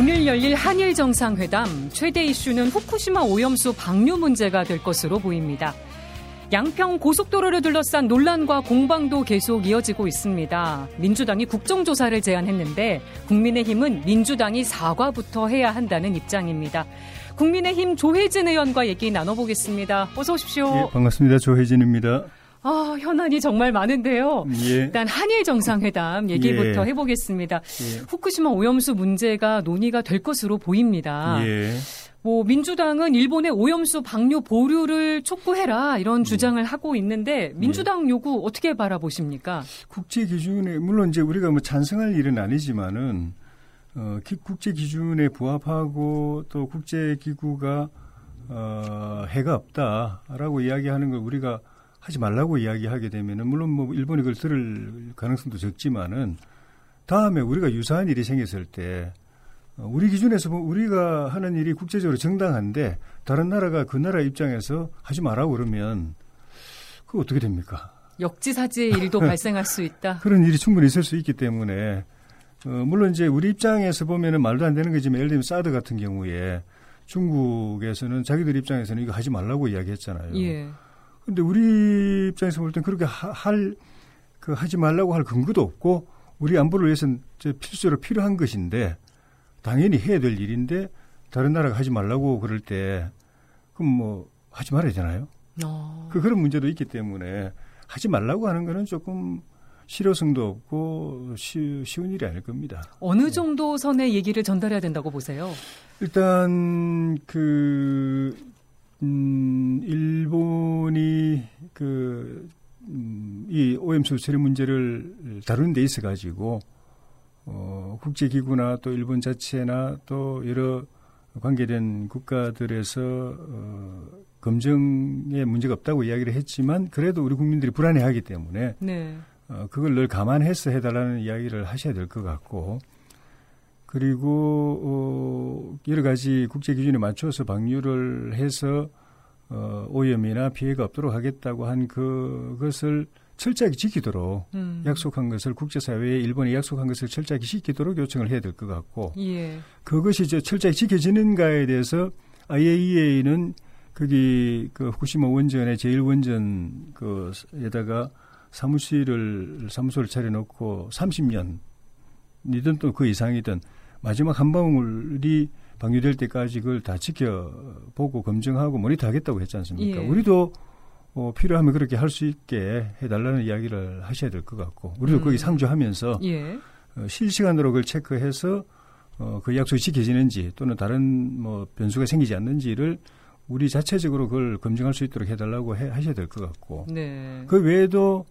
오늘 열릴 한일 정상회담 최대 이슈는 후쿠시마 오염수 방류 문제가 될 것으로 보입니다. 양평 고속도로를 둘러싼 논란과 공방도 계속 이어지고 있습니다. 민주당이 국정조사를 제안했는데 국민의힘은 민주당이 사과부터 해야 한다는 입장입니다. 국민의힘 조혜진 의원과 얘기 나눠보겠습니다. 어서 오십시오. 예, 반갑습니다. 조혜진입니다. 아, 현안이 정말 많은데요. 예. 일단 한일 정상회담 얘기부터 예. 해보겠습니다. 예. 후쿠시마 오염수 문제가 논의가 될 것으로 보입니다. 예. 뭐 민주당은 일본의 오염수 방류 보류를 촉구해라 이런 음. 주장을 하고 있는데 민주당 예. 요구 어떻게 바라보십니까? 국제 기준에 물론 이제 우리가 뭐 찬성할 일은 아니지만은 어, 국제 기준에 부합하고 또 국제 기구가 어, 해가 없다라고 이야기하는 걸 우리가 하지 말라고 이야기하게 되면은 물론 뭐 일본이 그걸 들을 가능성도 적지만은 다음에 우리가 유사한 일이 생겼을 때 어, 우리 기준에서 보면 우리가 하는 일이 국제적으로 정당한데 다른 나라가 그 나라 입장에서 하지 말라고 그러면 그거 어떻게 됩니까? 역지사지의 일도 발생할 수 있다. 그런 일이 충분히 있을 수 있기 때문에 어, 물론 이제 우리 입장에서 보면은 말도 안 되는 거지만 예를 들면 사드 같은 경우에 중국에서는 자기들 입장에서는 이거 하지 말라고 이야기했잖아요. 예. 근데 우리 입장에서 볼 땐 그렇게 할, 그 하지 말라고 할 근거도 없고 우리 안보를 위해서는 필수적으로 필요한 것인데 당연히 해야 될 일인데 다른 나라가 하지 말라고 그럴 때 그럼 뭐 하지 말아야 되나요? 어. 그 그런 문제도 있기 때문에 하지 말라고 하는 거는 조금 실효성도 없고 쉬, 쉬운 일이 아닐 겁니다. 어느 네. 정도 선의 얘기를 전달해야 된다고 보세요? 일단 그 음, 일본이 그, 음, 이 오염수 처리 문제를 다루는 데 있어 가지고, 어, 국제기구나 또 일본 자체나 또 여러 관계된 국가들에서, 어, 검증에 문제가 없다고 이야기를 했지만, 그래도 우리 국민들이 불안해 하기 때문에, 네. 어, 그걸 늘 감안해서 해달라는 이야기를 하셔야 될 것 같고, 그리고 어, 여러 가지 국제 기준에 맞춰서 방류를 해서 어, 오염이나 피해가 없도록 하겠다고 한 그것을 철저하게 지키도록 음. 약속한 것을 국제사회에 일본이 약속한 것을 철저하게 지키도록 요청을 해야 될 것 같고 예. 그것이 이제 철저히 지켜지는가에 대해서 IAEA는 거기 그 후쿠시마 원전의 제1원전 그에다가 사무실을 사무소를 차려놓고 30년 이든 또 그 이상이든 마지막 한 방울이 방류될 때까지 그걸 다 지켜보고 검증하고 모니터하겠다고 했지 않습니까? 예. 우리도 어, 필요하면 그렇게 할 수 있게 해달라는 이야기를 하셔야 될 것 같고 우리도 음. 거기 상주하면서 예. 어, 실시간으로 그걸 체크해서 어, 그 약속이 지켜지는지 또는 다른 뭐 변수가 생기지 않는지를 우리 자체적으로 그걸 검증할 수 있도록 해달라고 해, 하셔야 될 것 같고 네. 그 외에도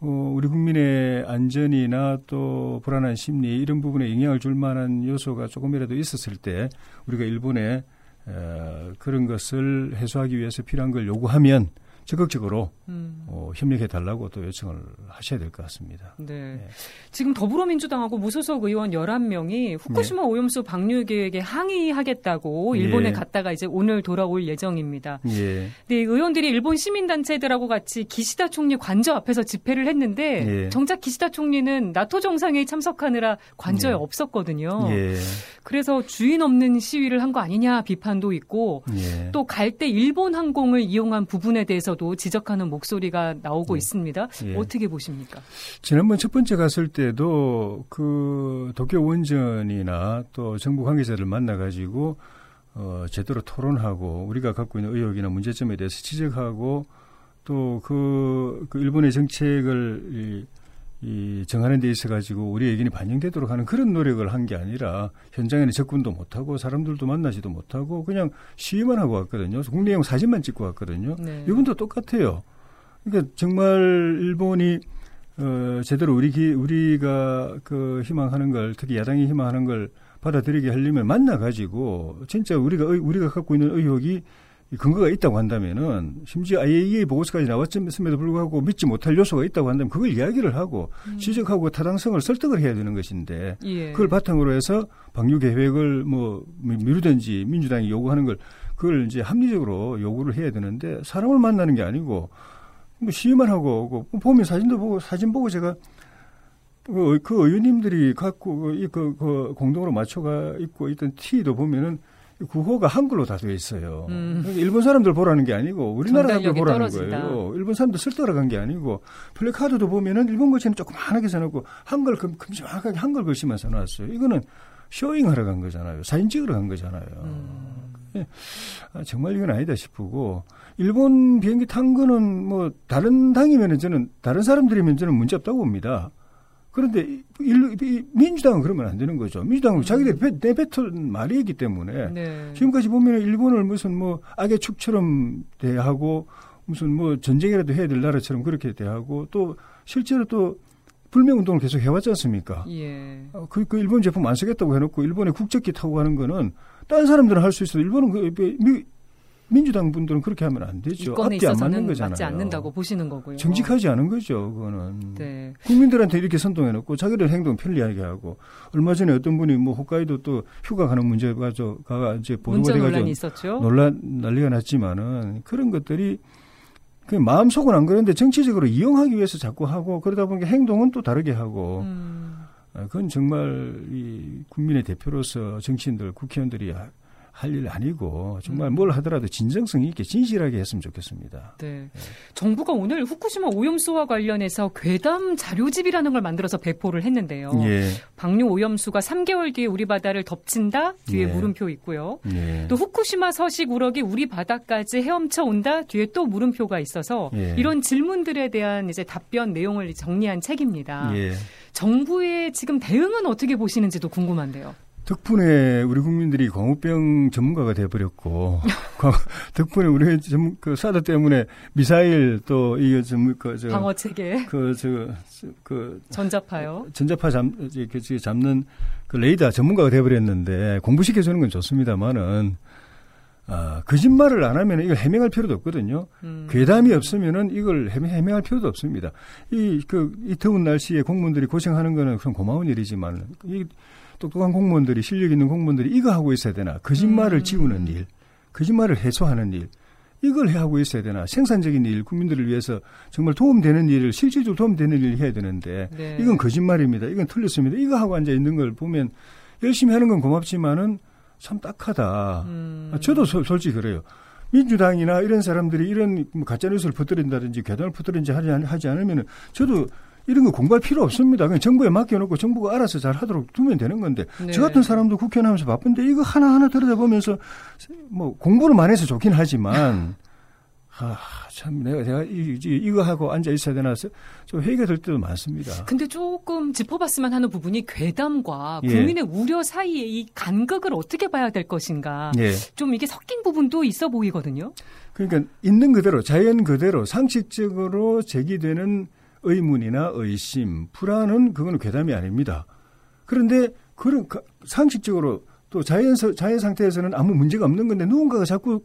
어, 우리 국민의 안전이나 또 불안한 심리 이런 부분에 영향을 줄 만한 요소가 조금이라도 있었을 때 우리가 일본에 에, 그런 것을 해소하기 위해서 필요한 걸 요구하면 적극적으로 음. 어, 협력해 달라고 또 요청을 하셔야 될 것 같습니다. 네. 네. 지금 더불어민주당하고 무소속 의원 11명이 후쿠시마 네. 오염수 방류 계획에 항의하겠다고 일본에 예. 갔다가 이제 오늘 돌아올 예정입니다. 예. 네, 의원들이 일본 시민단체들하고 같이 기시다 총리 관저 앞에서 집회를 했는데 예. 정작 기시다 총리는 나토 정상회의 참석하느라 관저에 예. 없었거든요. 예. 그래서 주인 없는 시위를 한 거 아니냐 비판도 있고 예. 또갈 때 일본 항공을 이용한 부분에 대해서 대해서도 지적하는 목소리가 나오고 네. 있습니다. 예. 어떻게 보십니까? 지난번 첫 번째 갔을 때도 그 도쿄 원전이나 또 정부 관계자들 만나 가지고 어, 제대로 토론하고 우리가 갖고 있는 의혹이나 문제점에 대해서 지적하고 또그 그 일본의 정책을 이, 이 정하는 데 있어 가지고 우리 의견이 반영되도록 하는 그런 노력을 한 게 아니라 현장에는 접근도 못 하고 사람들도 만나지도 못하고 그냥 시위만 하고 왔거든요. 국내용 사진만 찍고 왔거든요. 네. 이분도 똑같아요. 그러니까 정말 일본이 어, 제대로 우리 기, 우리가 그 희망하는 걸 특히 야당이 희망하는 걸 받아들이게 하려면 만나 가지고 진짜 우리가 우리가 갖고 있는 의혹이 근거가 있다고 한다면은 심지어 IAEA 보고서까지 나왔음에도 불구하고 믿지 못할 요소가 있다고 한다면 그걸 이야기를 하고 음. 지적하고 타당성을 설득을 해야 되는 것인데 예. 그걸 바탕으로 해서 방류 계획을 뭐 미루든지 민주당이 요구하는 걸 그걸 이제 합리적으로 요구를 해야 되는데 사람을 만나는 게 아니고 뭐 시위만 하고 보면 사진도 보고 사진 보고 제가 그, 그 의원님들이 갖고 이 그, 그 공동으로 맞춰가 있고 있던 티도 보면은 구호가 한글로 다 되어 있어요. 음. 그러니까 일본 사람들 보라는 게 아니고 우리나라 사람들 보라는 떨어진다. 거예요. 일본 사람들 쓸 따라간 게 아니고 플래카드도 보면은 일본 글씨는 조그만하게 써놓고 한글 금, 금하게 한글 글씨만 써놨어요. 이거는 쇼잉하러 간 거잖아요. 사진 찍으러 간 거잖아요. 음. 예. 아, 정말 이건 아니다 싶고 일본 비행기 탄 거는 뭐 다른 당이면은 저는 다른 사람들이면 저는 문제 없다고 봅니다. 그런데 일, 민주당은 그러면 안 되는 거죠. 민주당은 음. 자기들이 내뱉은 말이기 때문에 네. 지금까지 보면 일본을 무슨 뭐 악의 축처럼 대하고 무슨 뭐 전쟁이라도 해야 될 나라처럼 그렇게 대하고 또 실제로 또 불매 운동을 계속 해왔지 않습니까? 예. 어, 그, 그 일본 제품 안 쓰겠다고 해놓고 일본에 국적기 타고 가는 거는 다른 사람들은 할 수 있어도 일본은 그, 미, 민주당 분들은 그렇게 하면 안 되죠. 앞뒤 안 맞는 거잖아요. 맞지 않는다고 보시는 거고요. 정직하지 않은 거죠. 그거는 네. 국민들한테 이렇게 선동해 놓고 자기들 행동 편리하게 하고 얼마 전에 어떤 분이 뭐 홋카이도 또 휴가 가는 문제 가지고가 이제 보도가 돼가지고. 논란 난리가 났지만은 그런 것들이 그 마음속은 안 그런데 정치적으로 이용하기 위해서 자꾸 하고 그러다 보니까 행동은 또 다르게 하고 음. 아, 그건 정말 이 국민의 대표로서 정치인들 국회의원들이 할 일 아니고 정말 음. 뭘 하더라도 진정성 있게 진실하게 했으면 좋겠습니다. 네. 네. 정부가 오늘 후쿠시마 오염수와 관련해서 괴담 자료집이라는 걸 만들어서 배포를 했는데요. 예. 방류 오염수가 3개월 뒤에 우리 바다를 덮친다 뒤에 예. 물음표 있고요. 예. 또 후쿠시마 서식 우럭이 우리 바다까지 헤엄쳐 온다 뒤에 또 물음표가 있어서 예. 이런 질문들에 대한 이제 답변 내용을 정리한 책입니다. 예. 정부의 지금 대응은 어떻게 보시는지도 궁금한데요. 덕분에 우리 국민들이 광우병 전문가가 돼버렸고 덕분에 우리 전, 그 사드 때문에 미사일 또 이게 좀그 방어 체계 그저그 그 전자파요 전자파 잡 그, 잡는 그 레이더 전문가가 돼버렸는데 공부시켜 주는 건 좋습니다만은 아, 거짓말을 안 하면 이걸 해명할 필요도 없거든요. 음. 괴담이 없으면은 이걸 해명, 할 필요도 없습니다. 이, 그, 이 더운 날씨에 공무원들이 고생하는 거는 그런 고마운 일이지만, 이 똑똑한 공무원들이 실력 있는 공무원들이 이거 하고 있어야 되나 거짓말을 음. 지우는 일 거짓말을 해소하는 일 이걸 해 하고 있어야 되나 생산적인 일 국민들을 위해서 정말 도움되는 일을 실질적으로 도움되는 일을 해야 되는데 네. 이건 거짓말입니다 이건 틀렸습니다 이거 하고 앉아 있는 걸 보면 열심히 하는 건 고맙지만은 참 딱하다 음. 아, 저도 소, 솔직히 그래요 민주당이나 이런 사람들이 이런 뭐 가짜뉴스를 퍼뜨린다든지 괴담을 퍼뜨린지 하지 않으면 저도 이런 거 공부할 필요 없습니다. 그냥 정부에 맡겨놓고 정부가 알아서 잘 하도록 두면 되는 건데 네. 저 같은 사람도 국회의원 하면서 바쁜데 이거 하나하나 들여다보면서 뭐 공부를 많이 해서 좋긴 하지만 아, 참, 내가, 내가 이, 이 거 하고 앉아 있어야 되나, 좀 회의가 될 때도 많습니다. 근데 조금 짚어봤으면 하는 부분이 괴담과 예. 국민의 우려 사이에 이 간극을 어떻게 봐야 될 것인가. 예. 좀 이게 섞인 부분도 있어 보이거든요. 그러니까 있는 그대로, 자연 그대로 상식적으로 제기되는 의문이나 의심, 불안은 그거는 괴담이 아닙니다. 그런데 그런 상식적으로 또 자연 자연 상태에서는 아무 문제가 없는 건데 누군가가 자꾸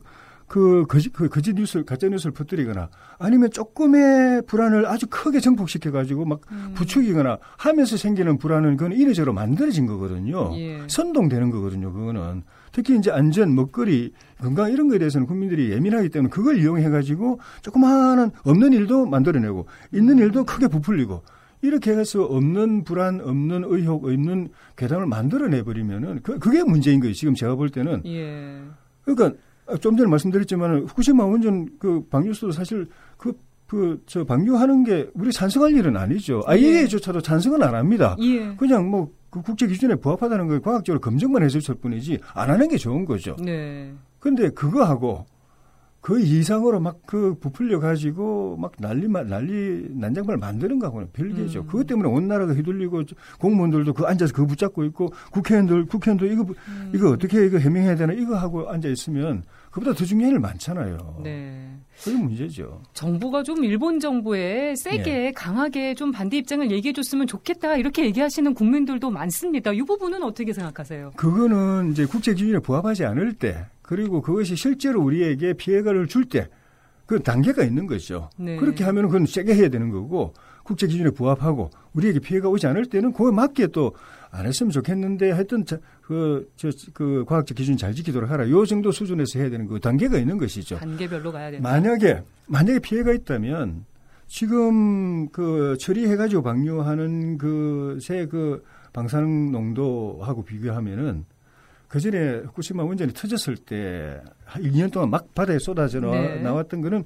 그 거짓 그 거짓 뉴스 가짜 뉴스를 퍼뜨리거나 아니면 조금의 불안을 아주 크게 정폭시켜 가지고 막 음. 부추기거나 하면서 생기는 불안은 그건 이례적으로 만들어진 거거든요. 예. 선동되는 거거든요. 그거는 특히 이제 안전, 먹거리, 건강 이런 거에 대해서는 국민들이 예민하기 때문에 그걸 이용해 가지고 조그마한 없는 일도 만들어내고 있는 음. 일도 크게 부풀리고 이렇게 해서 없는 불안, 없는 의혹, 없는 괴담을 만들어내 버리면은 그, 그게 문제인 거예요. 지금 제가 볼 때는. 예. 그러니까 좀 전에 말씀드렸지만 후쿠시마 원전 그 방류수도 사실 그 그저 방류하는 게 우리 찬성할 일은 아니죠. IAEA조차도 예. 찬성은 안 합니다. 예. 그냥 뭐 그 국제 기준에 부합하다는 걸 과학적으로 검증만 해줬을 뿐이지 안 하는 게 좋은 거죠. 네. 근데 그거하고 그 이상으로 막 그 부풀려 가지고 막 난리 난리 난장발 만드는 거하고는 별개죠. 음. 그것 때문에 온 나라가 휘둘리고 공무원들도 그 앉아서 그 붙잡고 있고 국회의원들 국회의원도 이거 음. 이거 어떻게 이거 해명해야 되나 이거 하고 앉아 있으면 그보다 더 중요한 일 많잖아요. 네. 그게 문제죠. 정부가 좀 일본 정부에 세게 네. 강하게 좀 반대 입장을 얘기해 줬으면 좋겠다 이렇게 얘기하시는 국민들도 많습니다. 이 부분은 어떻게 생각하세요? 그거는 이제 국제 기준에 부합하지 않을 때 그리고 그것이 실제로 우리에게 피해가를 줄 때 그 단계가 있는 거죠. 네. 그렇게 하면 그건 세게 해야 되는 거고 국제 기준에 부합하고 우리에게 피해가 오지 않을 때는 그에 맞게 또 안 했으면 좋겠는데 하여튼 그, 저, 그 과학적 기준 잘 지키도록 하라. 요 정도 수준에서 해야 되는 그 단계가 있는 것이죠. 단계별로 가야 된다. 만약에, 만약에 피해가 있다면 지금 그 처리해가지고 방류하는 그새그 그 방사능 농도하고 비교하면은 그 전에 후쿠시마 원전이 터졌을 때 1년 동안 막 바다에 쏟아져 네. 나왔던 거는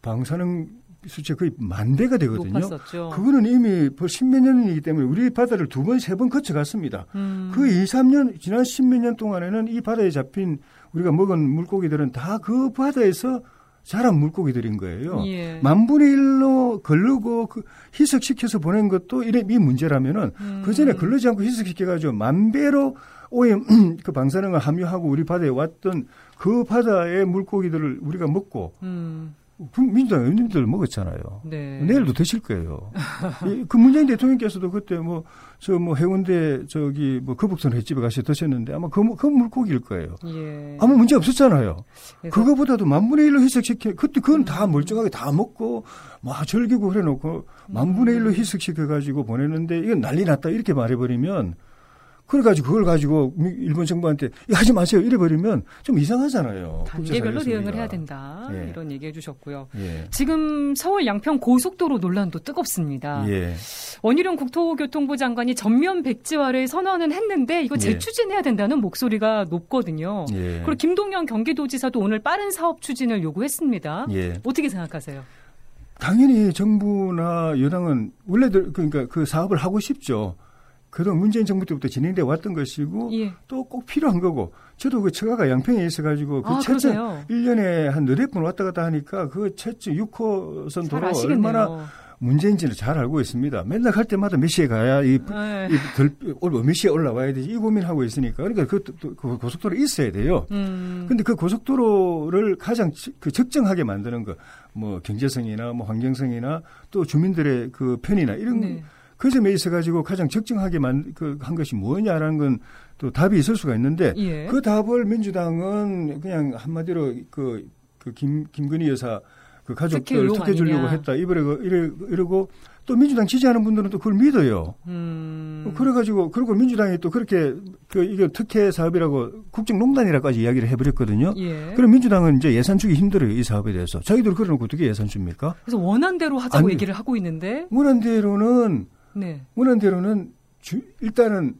방사능 수치가 거의 만 배가 되거든요. 높았었죠. 그거는 이미 벌 십몇 년이기 때문에 우리 바다를 두 번, 세 번 거쳐갔습니다. 음. 그 2, 3년, 지난 십몇 년 동안에는 이 바다에 잡힌 우리가 먹은 물고기들은 다 그 바다에서 자란 물고기들인 거예요. 예. 만분의 일로 걸르고 그 희석시켜서 보낸 것도 이래 이 문제라면은 음. 그 전에 걸르지 않고 희석시켜가지고 만 배로 오염 그 방사능을 함유하고 우리 바다에 왔던 그 바다의 물고기들을 우리가 먹고 음. 민주당 의원님들 먹었잖아요. 네. 내일도 드실 거예요. 그 문재인 대통령께서도 그때 뭐, 저 뭐 해운대 저기 뭐 거북선 횟집에 가서 드셨는데 아마 그, 그 물고기일 거예요. 예. 아무 문제 없었잖아요. 그거보다도 만분의 일로 희석시켜, 그때 그건 음. 다 멀쩡하게 다 먹고 막 즐기고 그래 놓고 만분의 일로 음. 희석시켜 가지고 보내는데 이건 난리 났다 이렇게 말해버리면 그래가지고 그걸 가지고 일본 정부한테 하지 마세요 이래 버리면 좀 이상하잖아요. 단계별로 대응을 해야 된다 예. 이런 얘기해 주셨고요. 예. 지금 서울 양평 고속도로 논란도 뜨겁습니다. 예. 원희룡 국토교통부 장관이 전면 백지화를 선언은 했는데 이거 예. 재추진해야 된다는 목소리가 높거든요. 예. 그리고 김동연 경기도지사도 오늘 빠른 사업 추진을 요구했습니다. 예. 어떻게 생각하세요? 당연히 정부나 여당은 원래들 그러니까 그 사업을 하고 싶죠. 그동안 문재인 정부 때부터 진행돼 왔던 것이고 예. 또꼭 필요한 거고 저도 그 처가가 양평에 있어 가지고 그 아, 채점 1년에 한 너댓 번 왔다 갔다 하니까 그 채점 6호선 도로 얼마나 문제인지를 잘 알고 있습니다. 맨날 갈 때마다 몇 시에 가야 이, 네. 이 덜, 몇 시에 올라와야 되지 이 고민하고 있으니까 그러니까 그, 그 고속도로 있어야 돼요. 음. 근데 그 고속도로를 가장 그 적정하게 만드는 거 뭐 경제성이나 뭐 환경성이나 또 주민들의 그 편이나 이런 네. 그 점에 있어 가지고 가장 적정하게 만, 그, 한 것이 뭐냐라는 건 또 답이 있을 수가 있는데 예. 그 답을 민주당은 그냥 한마디로 그, 그 김, 김건희 여사 그 가족들 특혜 주려고 했다. 이러고, 이러고 또 민주당 지지하는 분들은 또 그걸 믿어요. 음. 그래가지고 그리고 민주당이 또 그렇게 그 이게 특혜 사업이라고 국정농단이라고까지 이야기를 해버렸거든요. 예. 그럼 민주당은 이제 예산 주기 힘들어요 이 사업에 대해서. 자기들 그러놓고 어떻게 예산 줍니까? 그래서 원한대로 하자고 아니, 얘기를 하고 있는데. 원한대로는 네. 원한대로는 주, 일단은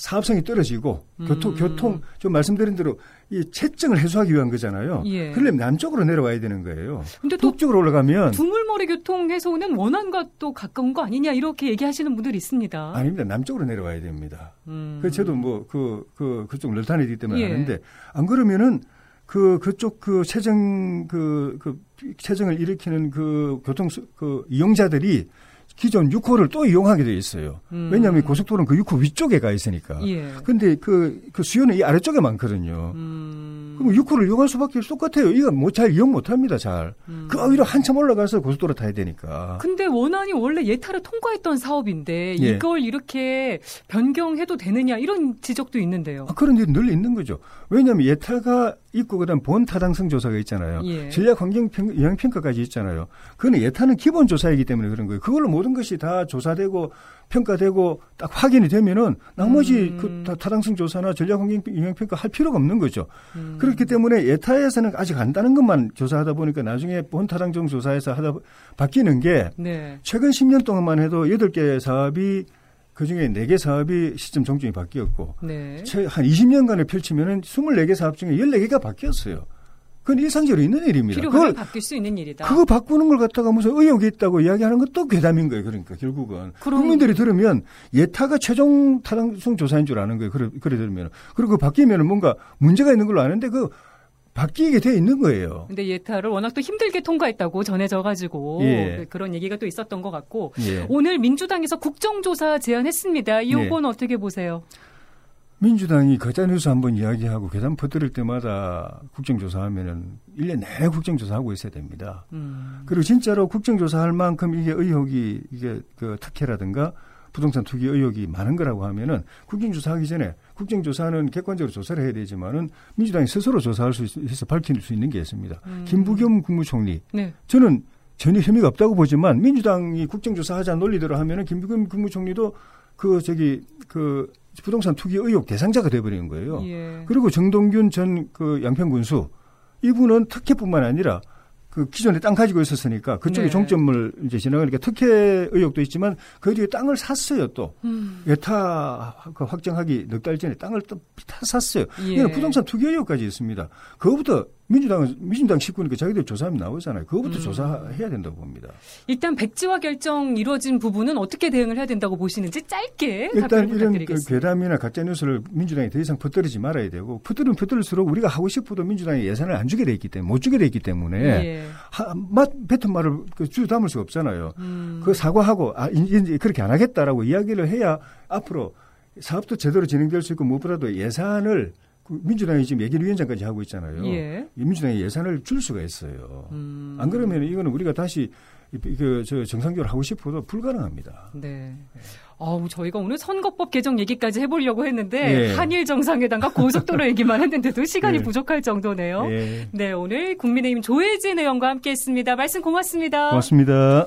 사업성이 떨어지고 음. 교통 교통 좀 말씀드린 대로 이 채증을 해소하기 위한 거잖아요. 예. 그러려면 남쪽으로 내려와야 되는 거예요. 근데 북쪽으로 올라가면 두물머리 교통 해소는 원안과 또 가까운 거 아니냐 이렇게 얘기하시는 분들이 있습니다. 아닙니다. 남쪽으로 내려와야 됩니다. 음. 그 저도 뭐그그 그쪽 널타내기 때문에 예. 하는데 안 그러면은 그 그쪽 그 체증 그, 그 체증을 일으키는 그 교통 그 이용자들이 기존 6호를 또 이용하게 돼 있어요. 음. 왜냐하면 고속도로는 그 6호 위쪽에 가 있으니까. 예. 근데 그, 그 수요는 이 아래쪽에 많거든요. 음. 그럼 6호를 이용할 수밖에 똑같아요. 이거 뭐잘 이용 못 합니다, 잘. 음. 그 위로 한참 올라가서 고속도로 타야 되니까. 근데 원안이 원래 예타를 통과했던 사업인데 예. 이걸 이렇게 변경해도 되느냐 이런 지적도 있는데요. 아, 그런 일이 늘 있는 거죠. 왜냐하면 예타가 있고 그다음 본 타당성 조사가 있잖아요. 예. 전략 환경 영향 평가까지 있잖아요. 그거는 예타는 기본 조사이기 때문에 그런 거예요. 그걸로 모든 것이 다 조사되고 평가되고 딱 확인이 되면은 나머지 음. 그 타당성 조사나 전략 환경 영향 평가 할 필요가 없는 거죠. 음. 그렇기 때문에 예타에서는 아직 간다는 것만 조사하다 보니까 나중에 본 타당성 조사에서 하다 바뀌는 게 네. 최근 10년 동안만 해도 8개 사업이 그 중에 4개 사업이 시점 정중이 바뀌었고 네. 한 20년간을 펼치면은 24개 사업 중에 14개가 바뀌었어요. 그건 일상적으로 있는 일입니다. 그걸 바뀔 수 있는 일이다. 그거 바꾸는 걸 갖다가 무슨 의혹이 있다고 이야기하는 것도 괴담인 거예요. 그러니까 결국은 그럼... 국민들이 들으면 예타가 최종 타당성 조사인 줄 아는 거예요. 그래, 그래 들으면 그리고 바뀌면 뭔가 문제가 있는 걸로 아는데 그 바뀌게 돼 있는 거예요. 근데 예타를 워낙 또 힘들게 통과했다고 전해져 가지고 예. 그 그런 얘기가 또 있었던 것 같고 예. 오늘 민주당에서 국정조사 제안했습니다. 이건 예. 어떻게 보세요? 민주당이 가짜뉴스 한번 이야기하고 계산 퍼뜨릴 때마다 국정조사하면은 1년 내내 국정조사하고 있어야 됩니다. 음. 그리고 진짜로 국정조사할 만큼 이게 의혹이 이게 그 특혜라든가 부동산 투기 의혹이 많은 거라고 하면은 국정조사하기 전에 국정조사는 객관적으로 조사를 해야 되지만은 민주당이 스스로 조사할 수 있어 밝힐 수 있는 게 있습니다. 음. 김부겸 국무총리. 네. 저는 전혀 혐의가 없다고 보지만 민주당이 국정조사하자 논리대로 하면은 김부겸 국무총리도 그 저기 그 부동산 투기 의혹 대상자가 돼버리는 거예요. 예. 그리고 정동균 전 그 양평군수 이분은 특혜뿐만 아니라 그 기존에 땅 가지고 있었으니까 그쪽에 네. 종점을 이제 지나가니까 특혜 의혹도 있지만 그 뒤에 땅을 샀어요 또 음. 예타 그 확정하기 넉 달 전에 땅을 또다 샀어요. 예. 부동산 투기 의혹까지 있습니다. 그거부터 민주당은 민주당 식구니까 자기들 조사하면 나오잖아요. 그거부터 음. 조사해야 된다고 봅니다. 일단 백지화 결정 이루어진 부분은 어떻게 대응을 해야 된다고 보시는지 짧게 일단 이런 그 괴담이나 가짜 뉴스를 민주당이 더 이상 퍼뜨리지 말아야 되고 퍼뜨리면 퍼뜨릴수록 우리가 하고 싶어도 민주당이 예산을 안 주게 돼 있기 때문에 못 주게 돼 있기 때문에 예. 하, 맛 뱉은 말을 그주 담을 수가 없잖아요. 음. 그 사과하고 아 이제 그렇게 안 하겠다라고 이야기를 해야 앞으로 사업도 제대로 진행될 수 있고 무엇보다도 예산을 그 민주당이 지금 예결위원장까지 하고 있잖아요. 예. 이 민주당이 예산을 줄 수가 있어요. 음. 안 그러면 이거는 우리가 다시 그저 정상적으로 하고 싶어도 불가능합니다. 네. 어우, 저희가 오늘 선거법 개정 얘기까지 해보려고 했는데 예. 한일 정상회담과 고속도로 얘기만 했는데도 시간이 예. 부족할 정도네요. 예. 네, 오늘 국민의힘 조혜진 의원과 함께했습니다. 말씀 고맙습니다. 고맙습니다.